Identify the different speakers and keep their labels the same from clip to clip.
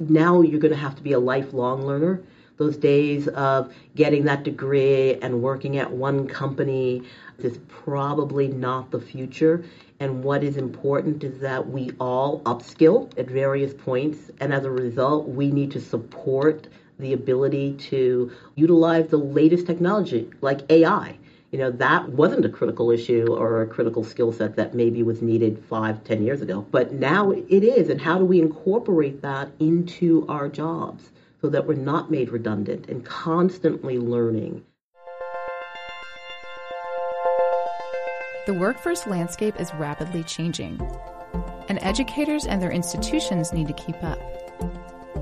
Speaker 1: Now you're going to have to be a lifelong learner. Those days of getting that degree and working at one company is probably not the future. And what is important is that we all upskill at various points. And as a result, we need to support the ability to utilize the latest technology like AI. You know, that wasn't a critical issue or a critical skill set that maybe was needed five, ten years ago. But now it is. And how do we incorporate that into our jobs? so that we're not made redundant and constantly learning.
Speaker 2: The workforce landscape is rapidly changing, and educators and their institutions need to keep up.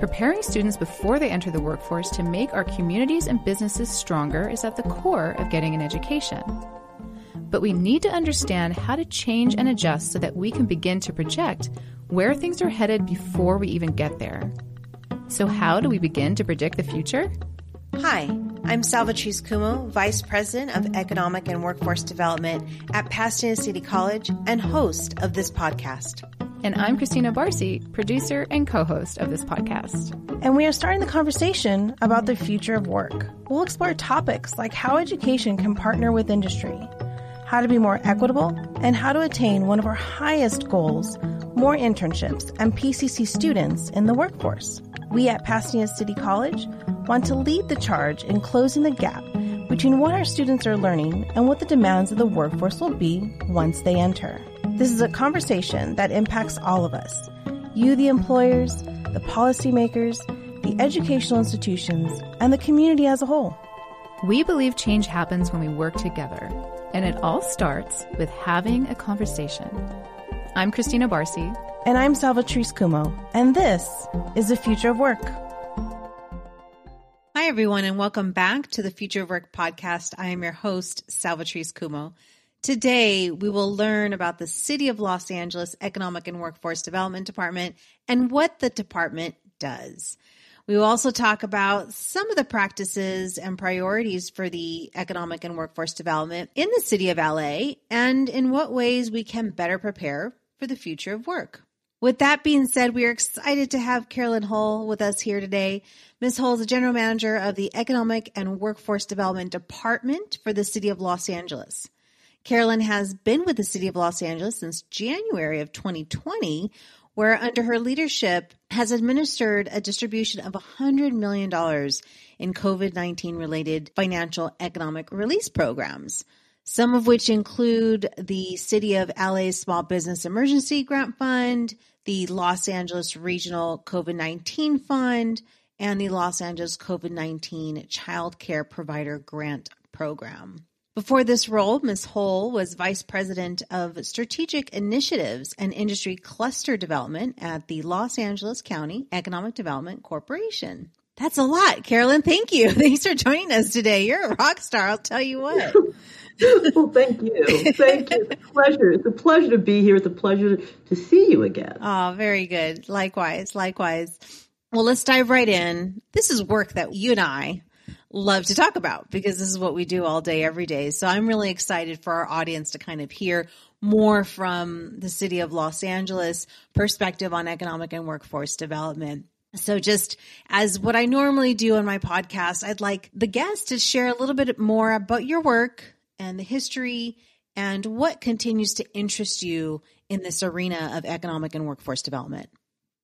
Speaker 2: Preparing students before they enter the workforce to make our communities and businesses stronger is at the core of getting an education. But we need to understand how to change and adjust so that we can begin to project where things are headed before we even get there. So, how do we begin to predict the future?
Speaker 3: Hi, I'm Salvatrice Cummo, Vice President of Economic and Workforce Development at Pasadena City College and host of this podcast.
Speaker 2: And I'm Christina Barcy, producer and co host of this podcast.
Speaker 4: And we are starting the conversation about the future of work. We'll explore topics like how education can partner with industry, how to be more equitable, and how to attain one of our highest goals more internships and PCC students in the workforce we at Pasadena City College want to lead the charge in closing the gap between what our students are learning and what the demands of the workforce will be once they enter. This is a conversation that impacts all of us you, the employers, the policymakers, the educational institutions, and the community as a whole.
Speaker 2: We believe change happens when we work together, and it all starts with having a conversation. I'm Christina Barcy.
Speaker 4: And I'm Salvatrice Cummo, and this is the Future of Work.
Speaker 3: Hi, everyone, and welcome back to the Future of Work podcast. I am your host, Salvatrice Cummo. Today, we will learn about the City of Los Angeles Economic and Workforce Development Department and what the department does. We will also talk about some of the practices and priorities for the economic and workforce development in the city of LA and in what ways we can better prepare for the future of work. With that being said, we are excited to have Carolyn Hull with us here today. Ms. Hull is the general manager of the Economic and Workforce Development Department for the City of Los Angeles. Carolyn has been with the City of Los Angeles since January of 2020, where under her leadership has administered a distribution of $100 million in COVID-19 related financial economic release programs some of which include the City of LA's Small Business Emergency Grant Fund, the Los Angeles Regional COVID 19 Fund, and the Los Angeles COVID 19 Child Care Provider Grant Program. Before this role, Ms. Hull was Vice President of Strategic Initiatives and Industry Cluster Development at the Los Angeles County Economic Development Corporation. That's a lot, Carolyn. Thank you. Thanks for joining us today. You're a rock star, I'll tell you what.
Speaker 1: well, thank you. Thank you. It's a pleasure. It's a pleasure to be here. It's a pleasure to see you again.
Speaker 3: Oh, very good. Likewise. Likewise. Well, let's dive right in. This is work that you and I love to talk about because this is what we do all day, every day. So I'm really excited for our audience to kind of hear more from the city of Los Angeles perspective on economic and workforce development. So just as what I normally do on my podcast, I'd like the guest to share a little bit more about your work and the history and what continues to interest you in this arena of economic and workforce development?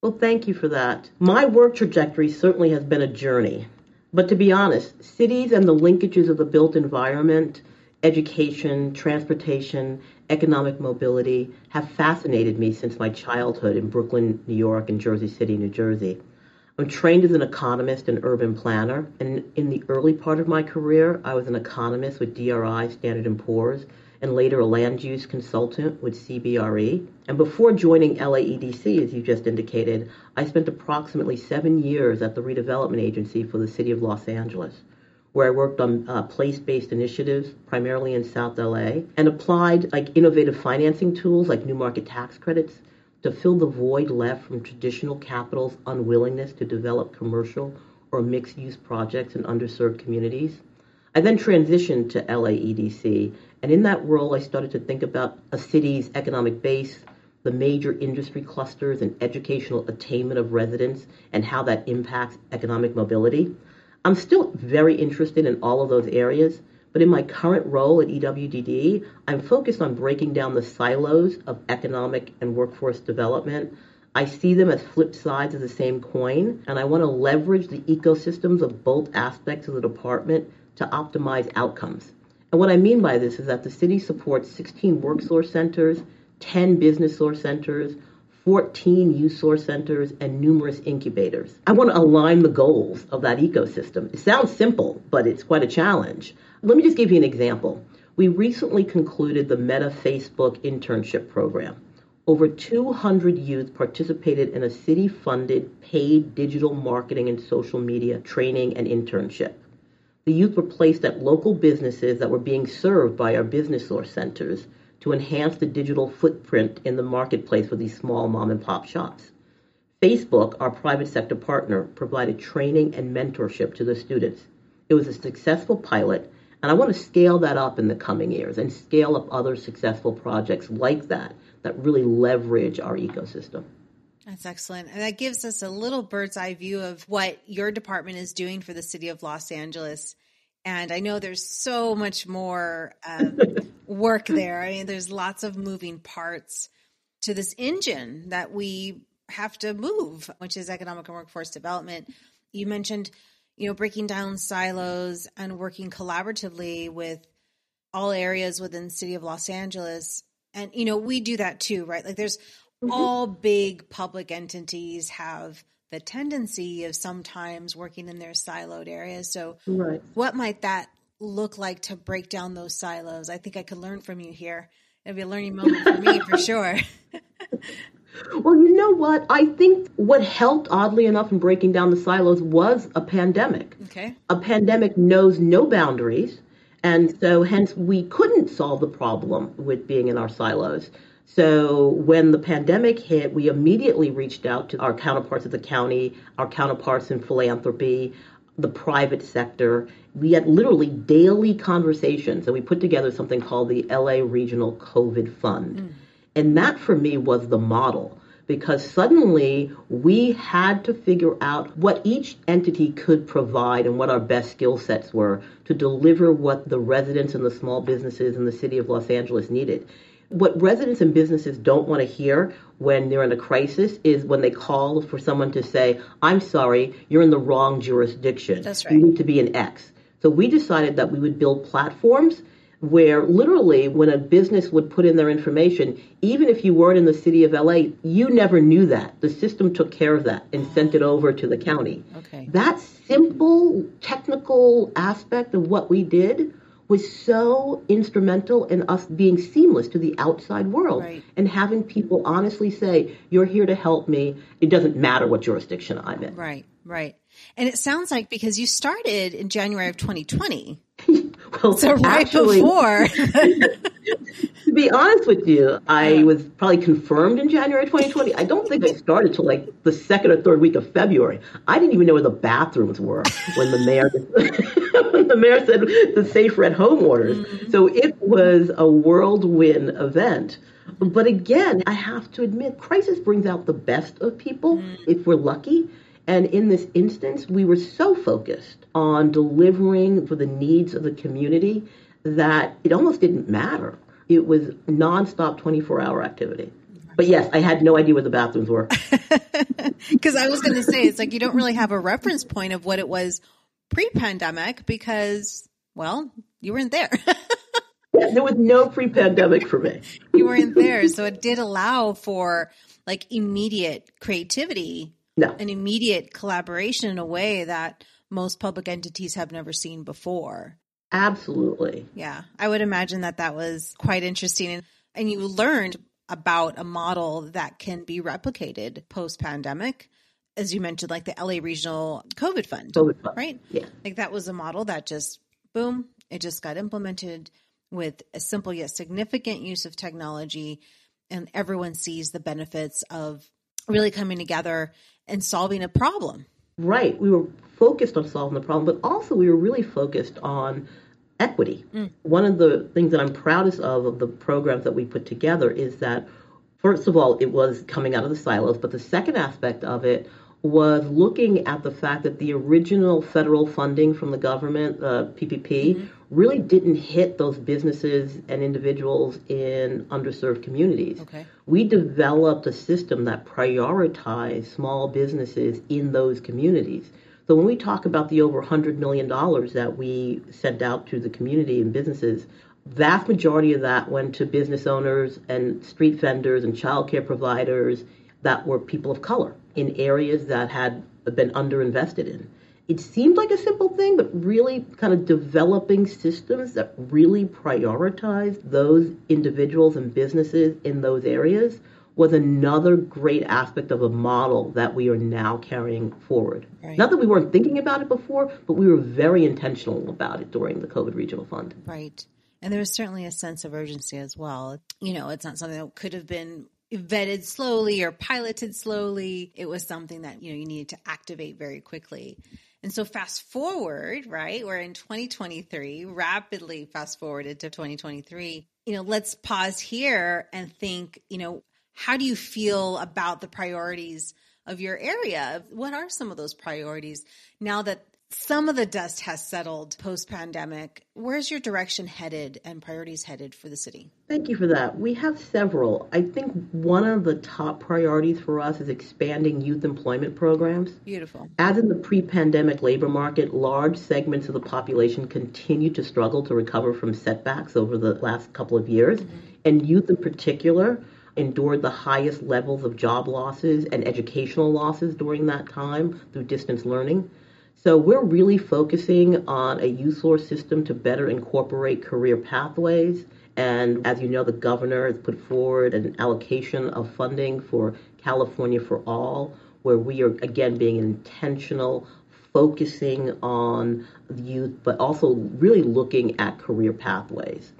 Speaker 1: Well, thank you for that. My work trajectory certainly has been a journey. But to be honest, cities and the linkages of the built environment, education, transportation, economic mobility have fascinated me since my childhood in Brooklyn, New York, and Jersey City, New Jersey. I'm trained as an economist and urban planner, and in the early part of my career, I was an economist with DRI, Standard & Poor's, and later a land use consultant with CBRE. And before joining LAEDC, as you just indicated, I spent approximately seven years at the redevelopment agency for the city of Los Angeles, where I worked on uh, place-based initiatives, primarily in South LA, and applied like innovative financing tools like new market tax credits to fill the void left from traditional capital's unwillingness to develop commercial or mixed use projects in underserved communities. I then transitioned to LAEDC, and in that role, I started to think about a city's economic base, the major industry clusters and educational attainment of residents and how that impacts economic mobility. I'm still very interested in all of those areas, but in my current role at EWDD, I'm focused on breaking down the silos of economic and workforce development. I see them as flip sides of the same coin, and I want to leverage the ecosystems of both aspects of the department to optimize outcomes. And what I mean by this is that the city supports 16 work source centers, 10 business source centers, 14 youth source centers, and numerous incubators. I want to align the goals of that ecosystem. It sounds simple, but it's quite a challenge. Let me just give you an example. We recently concluded the Meta Facebook internship program. Over 200 youth participated in a city funded paid digital marketing and social media training and internship. The youth were placed at local businesses that were being served by our business source centers to enhance the digital footprint in the marketplace for these small mom and pop shops. Facebook, our private sector partner, provided training and mentorship to the students. It was a successful pilot, and I want to scale that up in the coming years and scale up other successful projects like that that really leverage our ecosystem.
Speaker 3: That's excellent. And that gives us a little bird's eye view of what your department is doing for the city of Los Angeles. And I know there's so much more um, work there. I mean, there's lots of moving parts to this engine that we have to move, which is economic and workforce development. You mentioned, you know, breaking down silos and working collaboratively with all areas within the city of Los Angeles. And, you know, we do that too, right? Like there's mm-hmm. all big public entities have the tendency of sometimes working in their siloed areas. So, right. what might that look like to break down those silos? I think I could learn from you here. It'd be a learning moment for me for sure.
Speaker 1: well, you know what? I think what helped, oddly enough, in breaking down the silos was a pandemic.
Speaker 3: Okay.
Speaker 1: A pandemic knows no boundaries. And so, hence, we couldn't solve the problem with being in our silos. So when the pandemic hit, we immediately reached out to our counterparts at the county, our counterparts in philanthropy, the private sector. We had literally daily conversations, and we put together something called the LA Regional COVID Fund. Mm. And that for me was the model because suddenly we had to figure out what each entity could provide and what our best skill sets were to deliver what the residents and the small businesses in the city of Los Angeles needed. What residents and businesses don't want to hear when they're in a crisis is when they call for someone to say, I'm sorry, you're in the wrong jurisdiction.
Speaker 3: That's right.
Speaker 1: You need to be an X. So we decided that we would build platforms where literally when a business would put in their information, even if you weren't in the city of LA, you never knew that. The system took care of that and sent it over to the county.
Speaker 3: Okay.
Speaker 1: That simple technical aspect of what we did was so instrumental in us being seamless to the outside world
Speaker 3: right.
Speaker 1: and having people honestly say, You're here to help me. It doesn't matter what jurisdiction I'm in.
Speaker 3: Right, right. And it sounds like because you started in January of 2020.
Speaker 1: well,
Speaker 3: so right
Speaker 1: actually,
Speaker 3: before.
Speaker 1: to be honest with you, I was probably confirmed in January 2020. I don't think I started till like the second or third week of February. I didn't even know where the bathrooms were when the mayor when the mayor said the safer at home orders. Mm-hmm. So it was a whirlwind event. But again, I have to admit, crisis brings out the best of people mm-hmm. if we're lucky. And in this instance, we were so focused on delivering for the needs of the community that it almost didn't matter. It was nonstop 24 hour activity. But yes, I had no idea where the bathrooms were.
Speaker 3: Because I was going to say, it's like you don't really have a reference point of what it was pre pandemic because, well, you weren't there.
Speaker 1: yeah, there was no pre pandemic for me.
Speaker 3: you weren't there. So it did allow for like immediate creativity
Speaker 1: no.
Speaker 3: an immediate collaboration in a way that most public entities have never seen before.
Speaker 1: Absolutely.
Speaker 3: Yeah. I would imagine that that was quite interesting. And, and you learned about a model that can be replicated post pandemic. As you mentioned, like the LA Regional COVID Fund.
Speaker 1: COVID Fund.
Speaker 3: Right?
Speaker 1: Yeah.
Speaker 3: Like that was a model that just, boom, it just got implemented with a simple yet significant use of technology. And everyone sees the benefits of really coming together and solving a problem.
Speaker 1: Right. We were focused on solving the problem, but also we were really focused on equity. Mm. One of the things that I'm proudest of of the programs that we put together is that First of all, it was coming out of the silos, but the second aspect of it was looking at the fact that the original federal funding from the government, uh, PPP, mm-hmm. Really didn't hit those businesses and individuals in underserved communities.
Speaker 3: Okay.
Speaker 1: We developed a system that prioritized small businesses in those communities. So when we talk about the over $100 million that we sent out to the community and businesses, vast majority of that went to business owners and street vendors and childcare providers that were people of color in areas that had been underinvested in. It seemed like a simple thing, but really kind of developing systems that really prioritize those individuals and businesses in those areas was another great aspect of a model that we are now carrying forward. Right. Not that we weren't thinking about it before, but we were very intentional about it during the COVID Regional Fund.
Speaker 3: Right. And there was certainly a sense of urgency as well. You know, it's not something that could have been vetted slowly or piloted slowly. It was something that, you know, you needed to activate very quickly. And so fast forward, right? We're in 2023, rapidly fast forwarded to 2023. You know, let's pause here and think, you know, how do you feel about the priorities of your area? What are some of those priorities now that some of the dust has settled post pandemic. Where's your direction headed and priorities headed for the city?
Speaker 1: Thank you for that. We have several. I think one of the top priorities for us is expanding youth employment programs.
Speaker 3: Beautiful.
Speaker 1: As in the pre pandemic labor market, large segments of the population continue to struggle to recover from setbacks over the last couple of years, mm-hmm. and youth in particular endured the highest levels of job losses and educational losses during that time through distance learning. So we're really focusing on a youth source system to better incorporate career pathways. And as you know, the governor has put forward an allocation of funding for California for All, where we are again being intentional, focusing on youth, but also really looking at career pathways.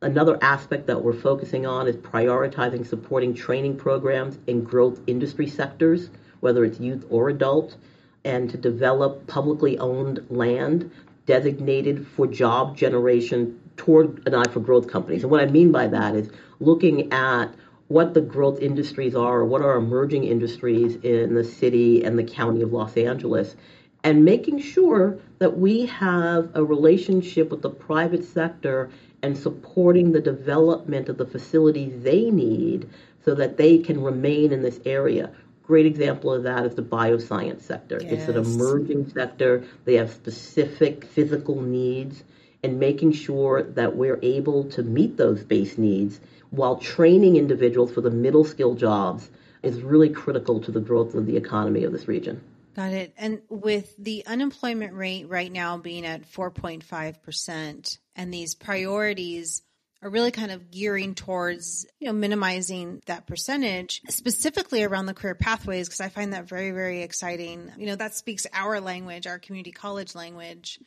Speaker 1: Another aspect that we're focusing on is prioritizing supporting training programs in growth industry sectors, whether it's youth or adult and to develop publicly owned land designated for job generation toward an eye for growth companies. And what I mean by that is looking at what the growth industries are, what are emerging industries in the city and the county of Los Angeles, and making sure that we have a relationship with the private sector and supporting the development of the facilities they need so that they can remain in this area great example of that is the bioscience sector. Yes. It's an emerging sector. They have specific physical needs, and making sure that we're able to meet those base needs while training individuals for the middle skill jobs is really critical to the growth of the economy of this region.
Speaker 3: Got it. And with the unemployment rate right now being at 4.5%, and these priorities are really kind of gearing towards, you know, minimizing that percentage, specifically around the career pathways, because I find that very, very exciting. You know, that speaks our language, our community college language.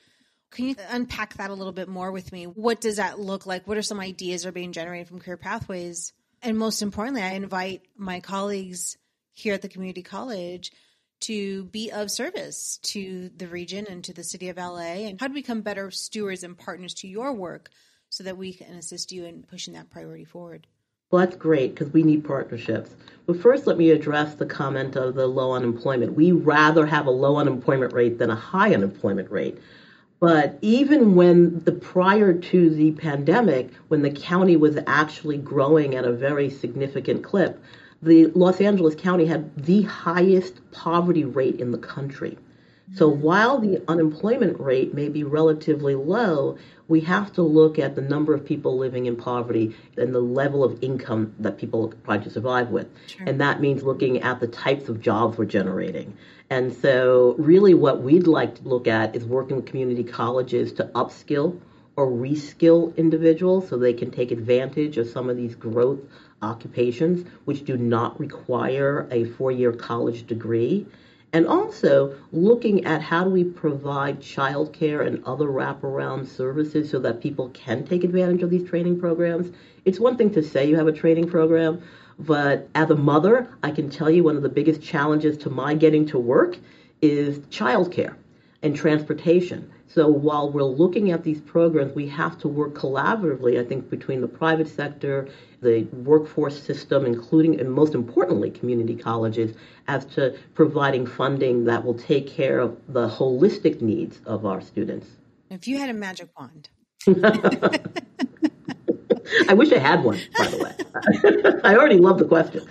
Speaker 3: Can you unpack that a little bit more with me? What does that look like? What are some ideas that are being generated from career pathways? And most importantly, I invite my colleagues here at the community college to be of service to the region and to the city of LA and how to become better stewards and partners to your work so that we can assist you in pushing that priority forward.
Speaker 1: Well, that's great because we need partnerships. But first, let me address the comment of the low unemployment. We rather have a low unemployment rate than a high unemployment rate. But even when the prior to the pandemic, when the county was actually growing at a very significant clip, the Los Angeles County had the highest poverty rate in the country. So while the unemployment rate may be relatively low, we have to look at the number of people living in poverty and the level of income that people try to survive with. Sure. And that means looking at the types of jobs we're generating. And so, really, what we'd like to look at is working with community colleges to upskill or reskill individuals so they can take advantage of some of these growth occupations, which do not require a four year college degree and also looking at how do we provide childcare and other wraparound services so that people can take advantage of these training programs. It's one thing to say you have a training program, but as a mother, I can tell you one of the biggest challenges to my getting to work is childcare and transportation. So while we're looking at these programs, we have to work collaboratively, I think, between the private sector, the workforce system, including, and most importantly, community colleges, as to providing funding that will take care of the holistic needs of our students.
Speaker 3: If you had a magic wand.
Speaker 1: I wish I had one, by the way. I already love the question.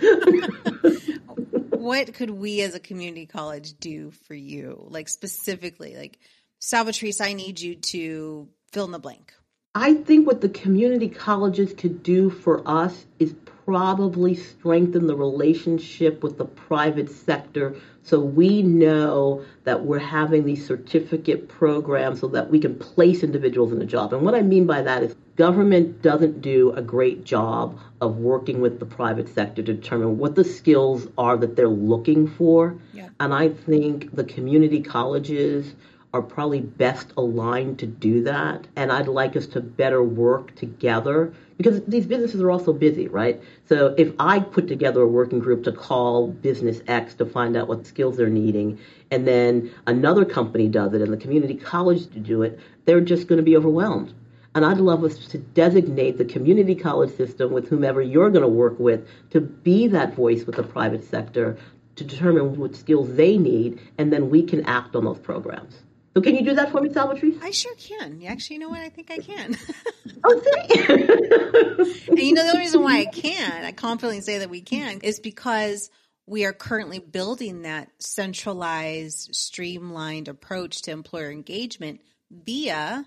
Speaker 3: what could we as a community college do for you? Like specifically, like Salvatrice, I need you to fill in the blank.
Speaker 1: I think what the community colleges could do for us is probably strengthen the relationship with the private sector so we know that we're having these certificate programs so that we can place individuals in a job. And what I mean by that is government doesn't do a great job of working with the private sector to determine what the skills are that they're looking for. Yeah. And I think the community colleges are probably best aligned to do that. And I'd like us to better work together because these businesses are also busy, right? So if I put together a working group to call business X to find out what skills they're needing, and then another company does it and the community college to do it, they're just going to be overwhelmed. And I'd love us to designate the community college system with whomever you're going to work with to be that voice with the private sector to determine what skills they need, and then we can act on those programs. So can you do that for me, Salvatrice?
Speaker 3: I sure can. Actually, you know what? I think I can.
Speaker 1: oh, see?
Speaker 3: and you know the only reason why I can, I confidently say that we can, is because we are currently building that centralized, streamlined approach to employer engagement via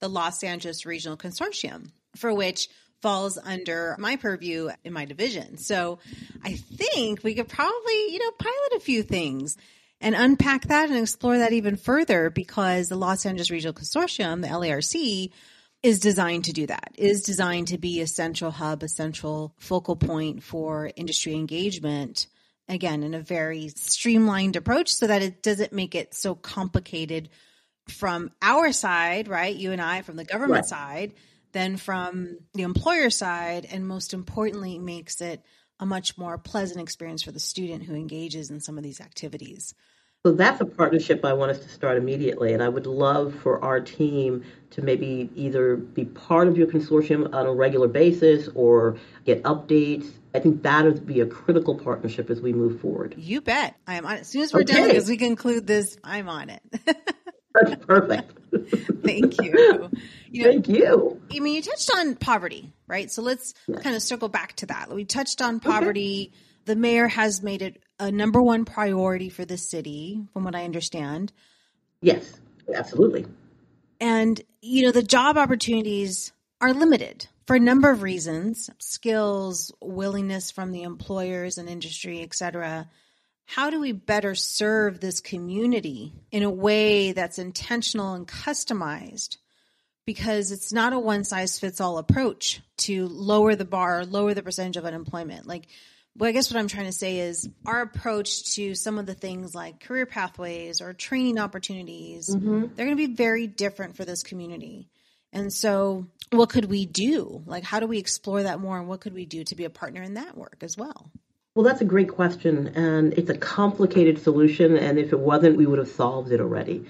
Speaker 3: the Los Angeles Regional Consortium, for which falls under my purview in my division. So I think we could probably, you know, pilot a few things and unpack that and explore that even further because the Los Angeles Regional Consortium, the LARC, is designed to do that, is designed to be a central hub, a central focal point for industry engagement. Again, in a very streamlined approach so that it doesn't make it so complicated from our side, right? You and I, from the government right. side, then from the employer side, and most importantly, makes it a much more pleasant experience for the student who engages in some of these activities.
Speaker 1: So that's a partnership I want us to start immediately. And I would love for our team to maybe either be part of your consortium on a regular basis or get updates. I think that would be a critical partnership as we move forward.
Speaker 3: You bet. I am on it. As soon as we're okay. done, as we conclude this, I'm on it.
Speaker 1: That's perfect.
Speaker 3: Thank you.
Speaker 1: you know, Thank you.
Speaker 3: I mean, you touched on poverty, right? So let's yes. kind of circle back to that. We touched on poverty. Okay. The mayor has made it a number one priority for the city, from what I understand.
Speaker 1: Yes, absolutely.
Speaker 3: And, you know, the job opportunities are limited for a number of reasons skills, willingness from the employers and industry, et cetera how do we better serve this community in a way that's intentional and customized? Because it's not a one size fits all approach to lower the bar, lower the percentage of unemployment. Like, well, I guess what I'm trying to say is our approach to some of the things like career pathways or training opportunities, mm-hmm. they're going to be very different for this community. And so, what could we do? Like, how do we explore that more? And what could we do to be a partner in that work as well?
Speaker 1: Well, that's a great question, and it's a complicated solution, and if it wasn't, we would have solved it already.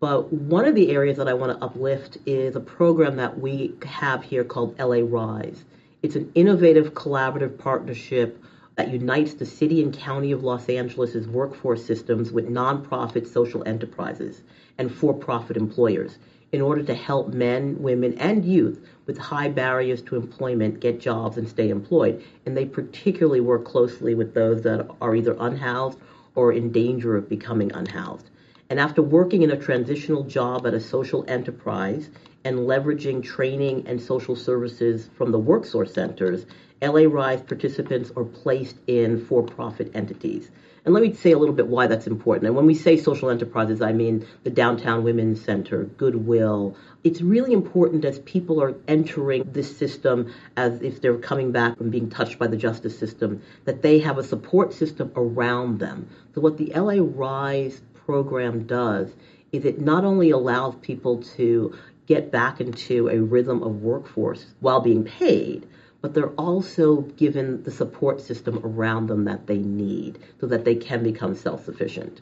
Speaker 1: But one of the areas that I want to uplift is a program that we have here called LA Rise. It's an innovative collaborative partnership that unites the city and county of Los Angeles' workforce systems with nonprofit social enterprises and for profit employers in order to help men, women, and youth with high barriers to employment get jobs and stay employed. And they particularly work closely with those that are either unhoused or in danger of becoming unhoused. And after working in a transitional job at a social enterprise and leveraging training and social services from the WorkSource centers, LA Rise participants are placed in for profit entities. And let me say a little bit why that's important. And when we say social enterprises, I mean the Downtown Women's Center, Goodwill. It's really important as people are entering this system, as if they're coming back from being touched by the justice system, that they have a support system around them. So, what the LA Rise program does is it not only allows people to get back into a rhythm of workforce while being paid, but they're also given the support system around them that they need so that they can become self sufficient.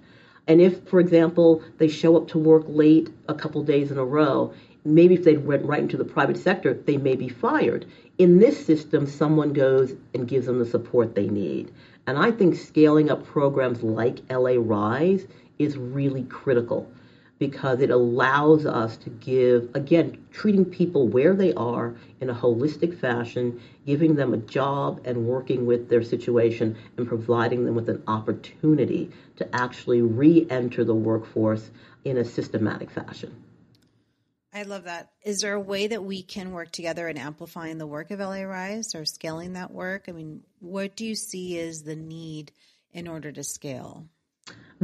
Speaker 1: And if, for example, they show up to work late a couple days in a row, maybe if they went right into the private sector, they may be fired. In this system, someone goes and gives them the support they need. And I think scaling up programs like LA Rise is really critical because it allows us to give, again, treating people where they are in a holistic fashion, giving them a job and working with their situation and providing them with an opportunity to actually re enter the workforce in a systematic fashion.
Speaker 3: I love that. Is there a way that we can work together in amplifying the work of LA Rise or scaling that work? I mean, what do you see as the need in order to scale?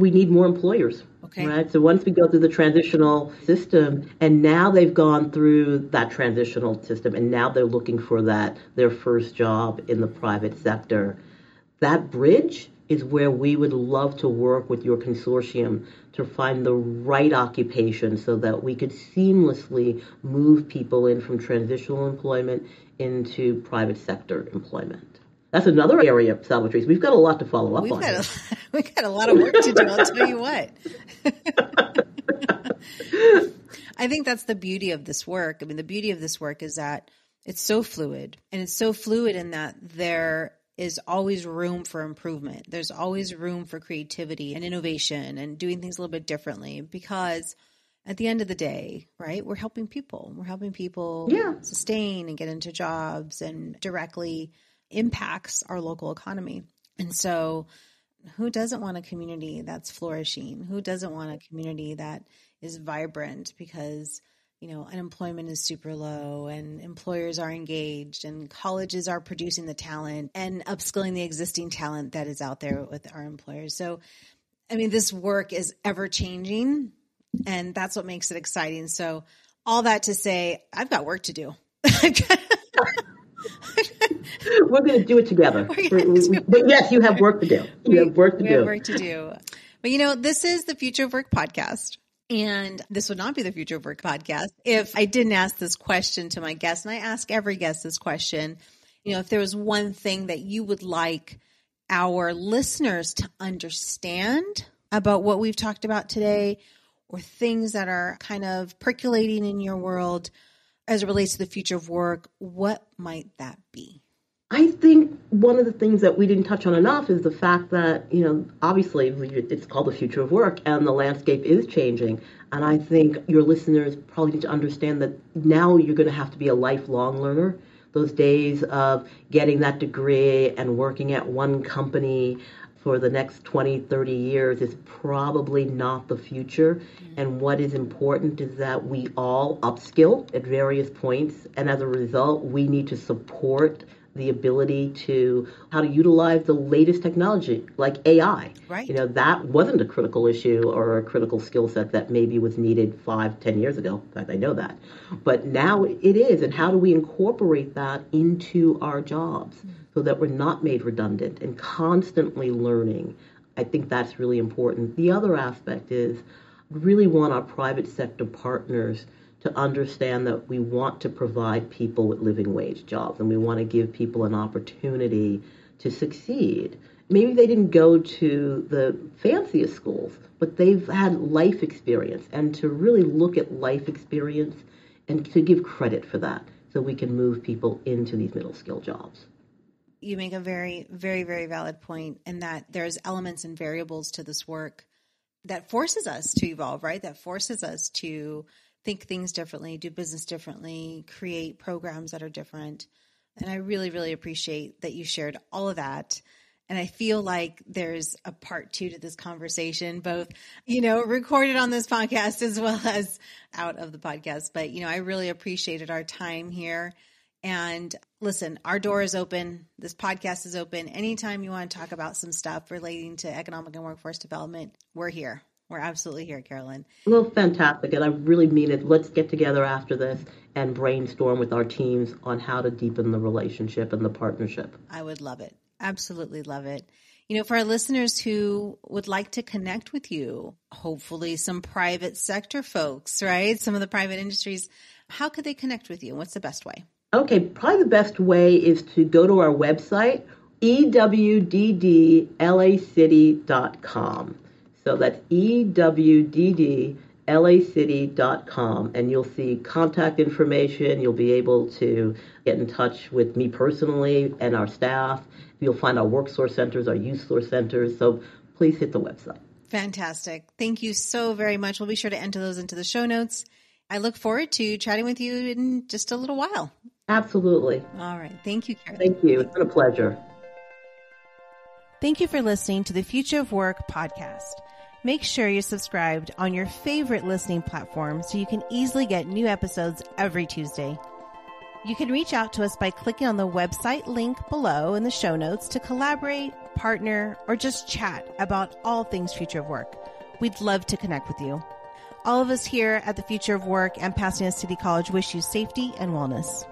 Speaker 1: We need more employers.
Speaker 3: Okay.
Speaker 1: Right. So once we go through the transitional system, and now they've gone through that transitional system, and now they're looking for that their first job in the private sector. That bridge is where we would love to work with your consortium to find the right occupation so that we could seamlessly move people in from transitional employment into private sector employment. That's another area of Salvatrice. We've got a lot to follow up
Speaker 3: we've
Speaker 1: on.
Speaker 3: Got a, we've got a lot of work to do, I'll tell you what. I think that's the beauty of this work. I mean, the beauty of this work is that it's so fluid. And it's so fluid in that there is always room for improvement. There's always room for creativity and innovation and doing things a little bit differently because at the end of the day, right, we're helping people. We're helping people
Speaker 1: yeah.
Speaker 3: sustain and get into jobs and directly impacts our local economy. And so, who doesn't want a community that's flourishing? Who doesn't want a community that is vibrant because you know unemployment is super low and employers are engaged and colleges are producing the talent and upskilling the existing talent that is out there with our employers. So I mean this work is ever changing and that's what makes it exciting. So all that to say I've got work to do.
Speaker 1: We're going to do it together. but yes, you have work to do. You we, have work to
Speaker 3: we
Speaker 1: do.
Speaker 3: Have work to do. But you know, this is the Future of Work podcast. And this would not be the Future of Work podcast if I didn't ask this question to my guests. And I ask every guest this question. You know, if there was one thing that you would like our listeners to understand about what we've talked about today, or things that are kind of percolating in your world as it relates to the future of work, what might that be?
Speaker 1: I think one of the things that we didn't touch on enough is the fact that, you know, obviously it's called the future of work and the landscape is changing. And I think your listeners probably need to understand that now you're going to have to be a lifelong learner. Those days of getting that degree and working at one company for the next 20, 30 years is probably not the future. Mm-hmm. And what is important is that we all upskill at various points. And as a result, we need to support the ability to how to utilize the latest technology like AI.
Speaker 3: Right.
Speaker 1: You know, that wasn't a critical issue or a critical skill set that maybe was needed five, ten years ago. In fact, I know that. But now it is. And how do we incorporate that into our jobs so that we're not made redundant and constantly learning? I think that's really important. The other aspect is really want our private sector partners to understand that we want to provide people with living wage jobs and we want to give people an opportunity to succeed. Maybe they didn't go to the fanciest schools, but they've had life experience and to really look at life experience and to give credit for that so we can move people into these middle skill jobs.
Speaker 3: You make a very, very, very valid point in that there's elements and variables to this work that forces us to evolve, right? That forces us to think things differently, do business differently, create programs that are different. And I really, really appreciate that you shared all of that. And I feel like there's a part two to this conversation, both, you know, recorded on this podcast as well as out of the podcast. But, you know, I really appreciated our time here. And listen, our door is open. This podcast is open. Anytime you want to talk about some stuff relating to economic and workforce development, we're here. We're absolutely here, Carolyn.
Speaker 1: Well, fantastic. And I really mean it. Let's get together after this and brainstorm with our teams on how to deepen the relationship and the partnership.
Speaker 3: I would love it. Absolutely love it. You know, for our listeners who would like to connect with you, hopefully some private sector folks, right? Some of the private industries, how could they connect with you? What's the best way?
Speaker 1: Okay, probably the best way is to go to our website, ewddlacity.com. So that's ewddlacity.com, and you'll see contact information. You'll be able to get in touch with me personally and our staff. You'll find our work source centers, our youth source centers. So please hit the website.
Speaker 5: Fantastic. Thank you so very much. We'll be sure to enter those into the show notes. I look forward to chatting with you in just a little while.
Speaker 1: Absolutely.
Speaker 5: All right. Thank you, Karen.
Speaker 1: Thank you. It's been a pleasure.
Speaker 3: Thank you for listening to the Future of Work podcast. Make sure you're subscribed on your favorite listening platform so you can easily get new episodes every Tuesday. You can reach out to us by clicking on the website link below in the show notes to collaborate, partner, or just chat about all things future of work. We'd love to connect with you. All of us here at the Future of Work and Pasadena City College wish you safety and wellness.